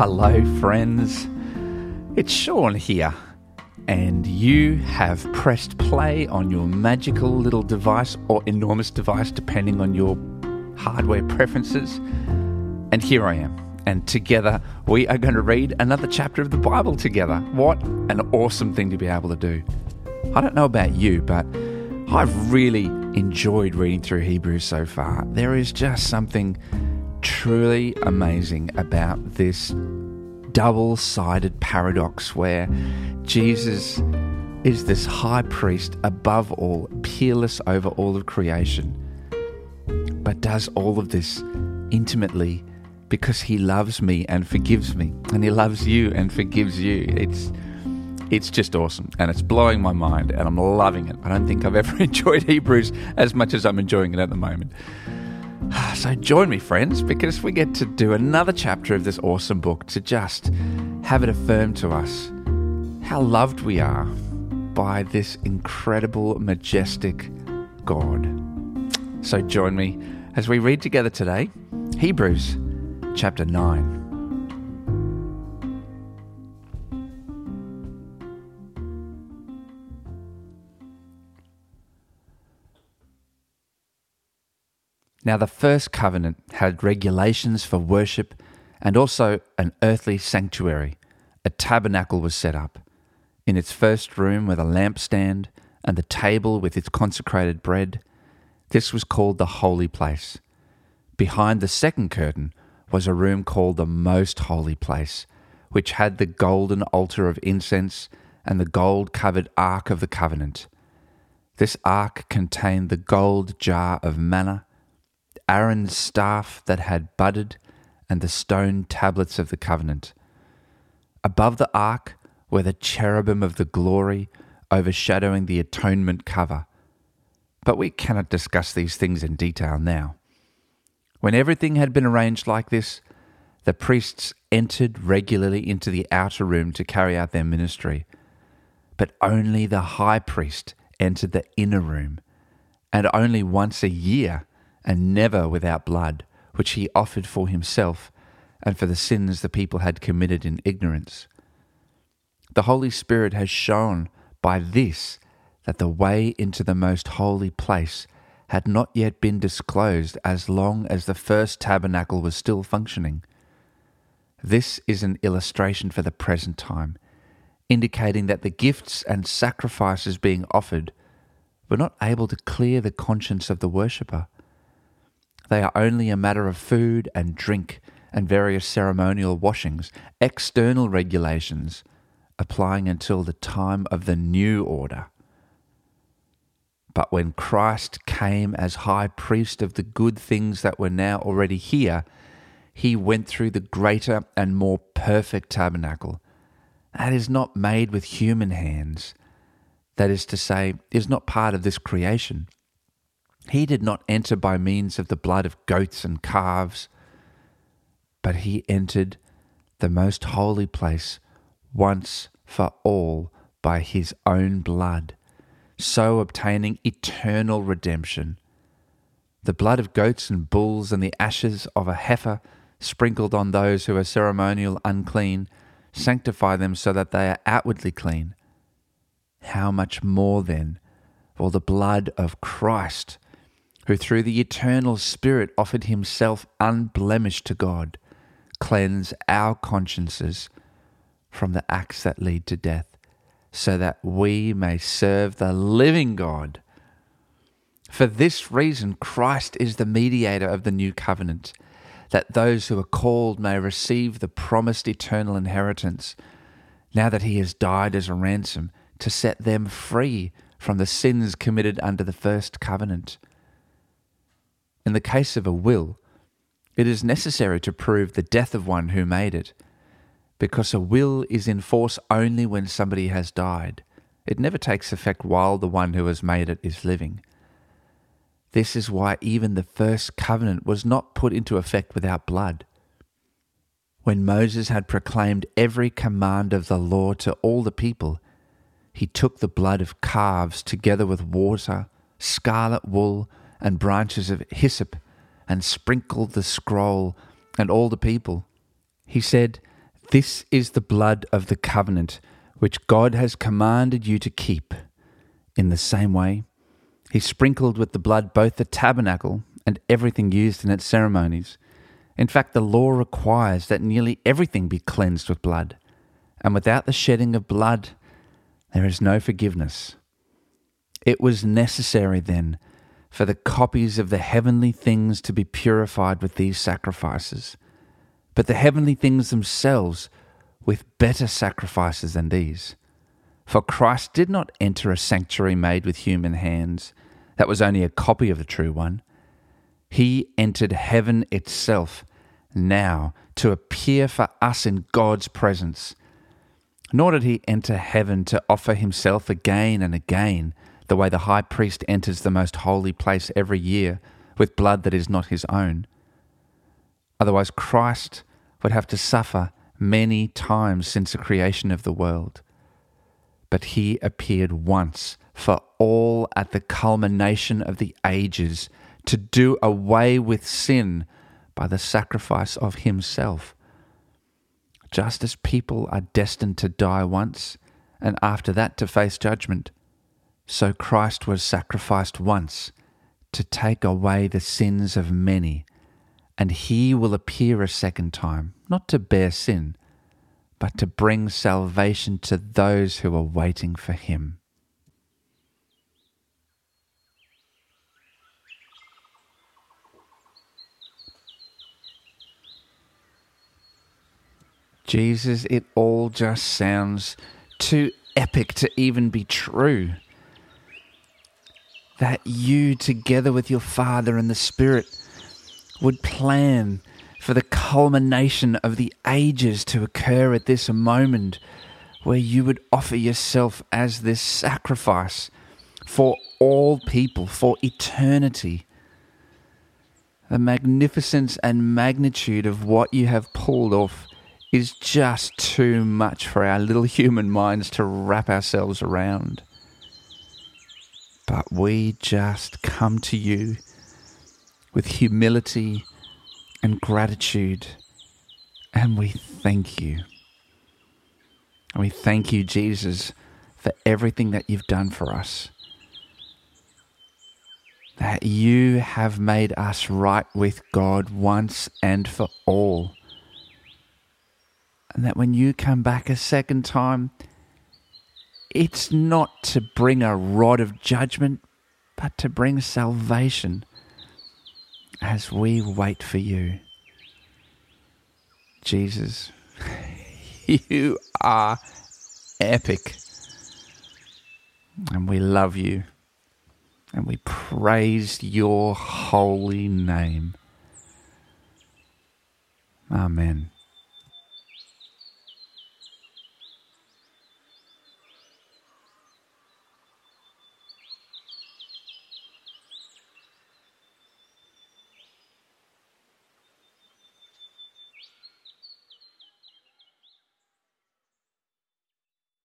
Hello, friends. It's Sean here, and you have pressed play on your magical little device or enormous device, depending on your hardware preferences. And here I am. And together, we are going to read another chapter of the Bible together. What an awesome thing to be able to do. I don't know about you, but I've really enjoyed reading through Hebrews so far. There is just something truly amazing about this double sided paradox where Jesus is this high priest above all, peerless over all of creation, but does all of this intimately because he loves me and forgives me, and he loves you and forgives you. It's it's just awesome and it's blowing my mind and I'm loving it. I don't think I've ever enjoyed Hebrews as much as I'm enjoying it at the moment. So join me, friends, because we get to do another chapter of this awesome book to just have it affirm to us how loved we are by this incredible, majestic God. So join me as we read together today Hebrews chapter 9. Now, the first covenant had regulations for worship and also an earthly sanctuary. A tabernacle was set up. In its first room were the lampstand and the table with its consecrated bread. This was called the holy place. Behind the second curtain was a room called the most holy place, which had the golden altar of incense and the gold covered ark of the covenant. This ark contained the gold jar of manna Aaron's staff that had budded, and the stone tablets of the covenant. Above the ark were the cherubim of the glory overshadowing the atonement cover. But we cannot discuss these things in detail now. When everything had been arranged like this, the priests entered regularly into the outer room to carry out their ministry. But only the high priest entered the inner room, and only once a year and never without blood, which he offered for himself and for the sins the people had committed in ignorance. The Holy Spirit has shown by this that the way into the most holy place had not yet been disclosed as long as the first tabernacle was still functioning. This is an illustration for the present time, indicating that the gifts and sacrifices being offered were not able to clear the conscience of the worshipper. They are only a matter of food and drink and various ceremonial washings, external regulations applying until the time of the new order. But when Christ came as high priest of the good things that were now already here, he went through the greater and more perfect tabernacle. That is not made with human hands. That is to say, is not part of this creation. He did not enter by means of the blood of goats and calves, but he entered the most holy place once for all by his own blood, so obtaining eternal redemption. The blood of goats and bulls and the ashes of a heifer sprinkled on those who are ceremonial unclean sanctify them so that they are outwardly clean. How much more then will the blood of Christ? Who through the eternal Spirit offered himself unblemished to God, cleanse our consciences from the acts that lead to death, so that we may serve the living God. For this reason, Christ is the mediator of the new covenant, that those who are called may receive the promised eternal inheritance, now that he has died as a ransom to set them free from the sins committed under the first covenant. In the case of a will, it is necessary to prove the death of one who made it, because a will is in force only when somebody has died. It never takes effect while the one who has made it is living. This is why even the first covenant was not put into effect without blood. When Moses had proclaimed every command of the law to all the people, he took the blood of calves together with water, scarlet wool, and branches of hyssop and sprinkled the scroll and all the people. He said, This is the blood of the covenant which God has commanded you to keep. In the same way, he sprinkled with the blood both the tabernacle and everything used in its ceremonies. In fact, the law requires that nearly everything be cleansed with blood, and without the shedding of blood, there is no forgiveness. It was necessary then for the copies of the heavenly things to be purified with these sacrifices, but the heavenly things themselves with better sacrifices than these. For Christ did not enter a sanctuary made with human hands, that was only a copy of the true one. He entered heaven itself now to appear for us in God's presence. Nor did he enter heaven to offer himself again and again, the way the high priest enters the most holy place every year with blood that is not his own. Otherwise, Christ would have to suffer many times since the creation of the world but he appeared once for all at the culmination of the ages to do away with sin by the sacrifice of himself. Just as people are destined to die once and after that to face judgment, so Christ was sacrificed once to take away the sins of many, and he will appear a second time, not to bear sin but to bring salvation to those who are waiting for him. Jesus, it all just sounds too epic to even be true. That you, together with your Father and the Spirit, would plan for the culmination of the ages to occur at this moment where you would offer yourself as this sacrifice for all people, for eternity. The magnificence and magnitude of what you have pulled off is just too much for our little human minds to wrap ourselves around. But we just come to you with humility and gratitude. And we thank you. And we thank you, Jesus, for everything that you've done for us. That you have made us right with God once and for all. And that when you come back a second time, it's not to bring a rod of judgment, but to bring salvation as we wait for you. Jesus, you are epic. And we love you. And we praise your holy name. Amen.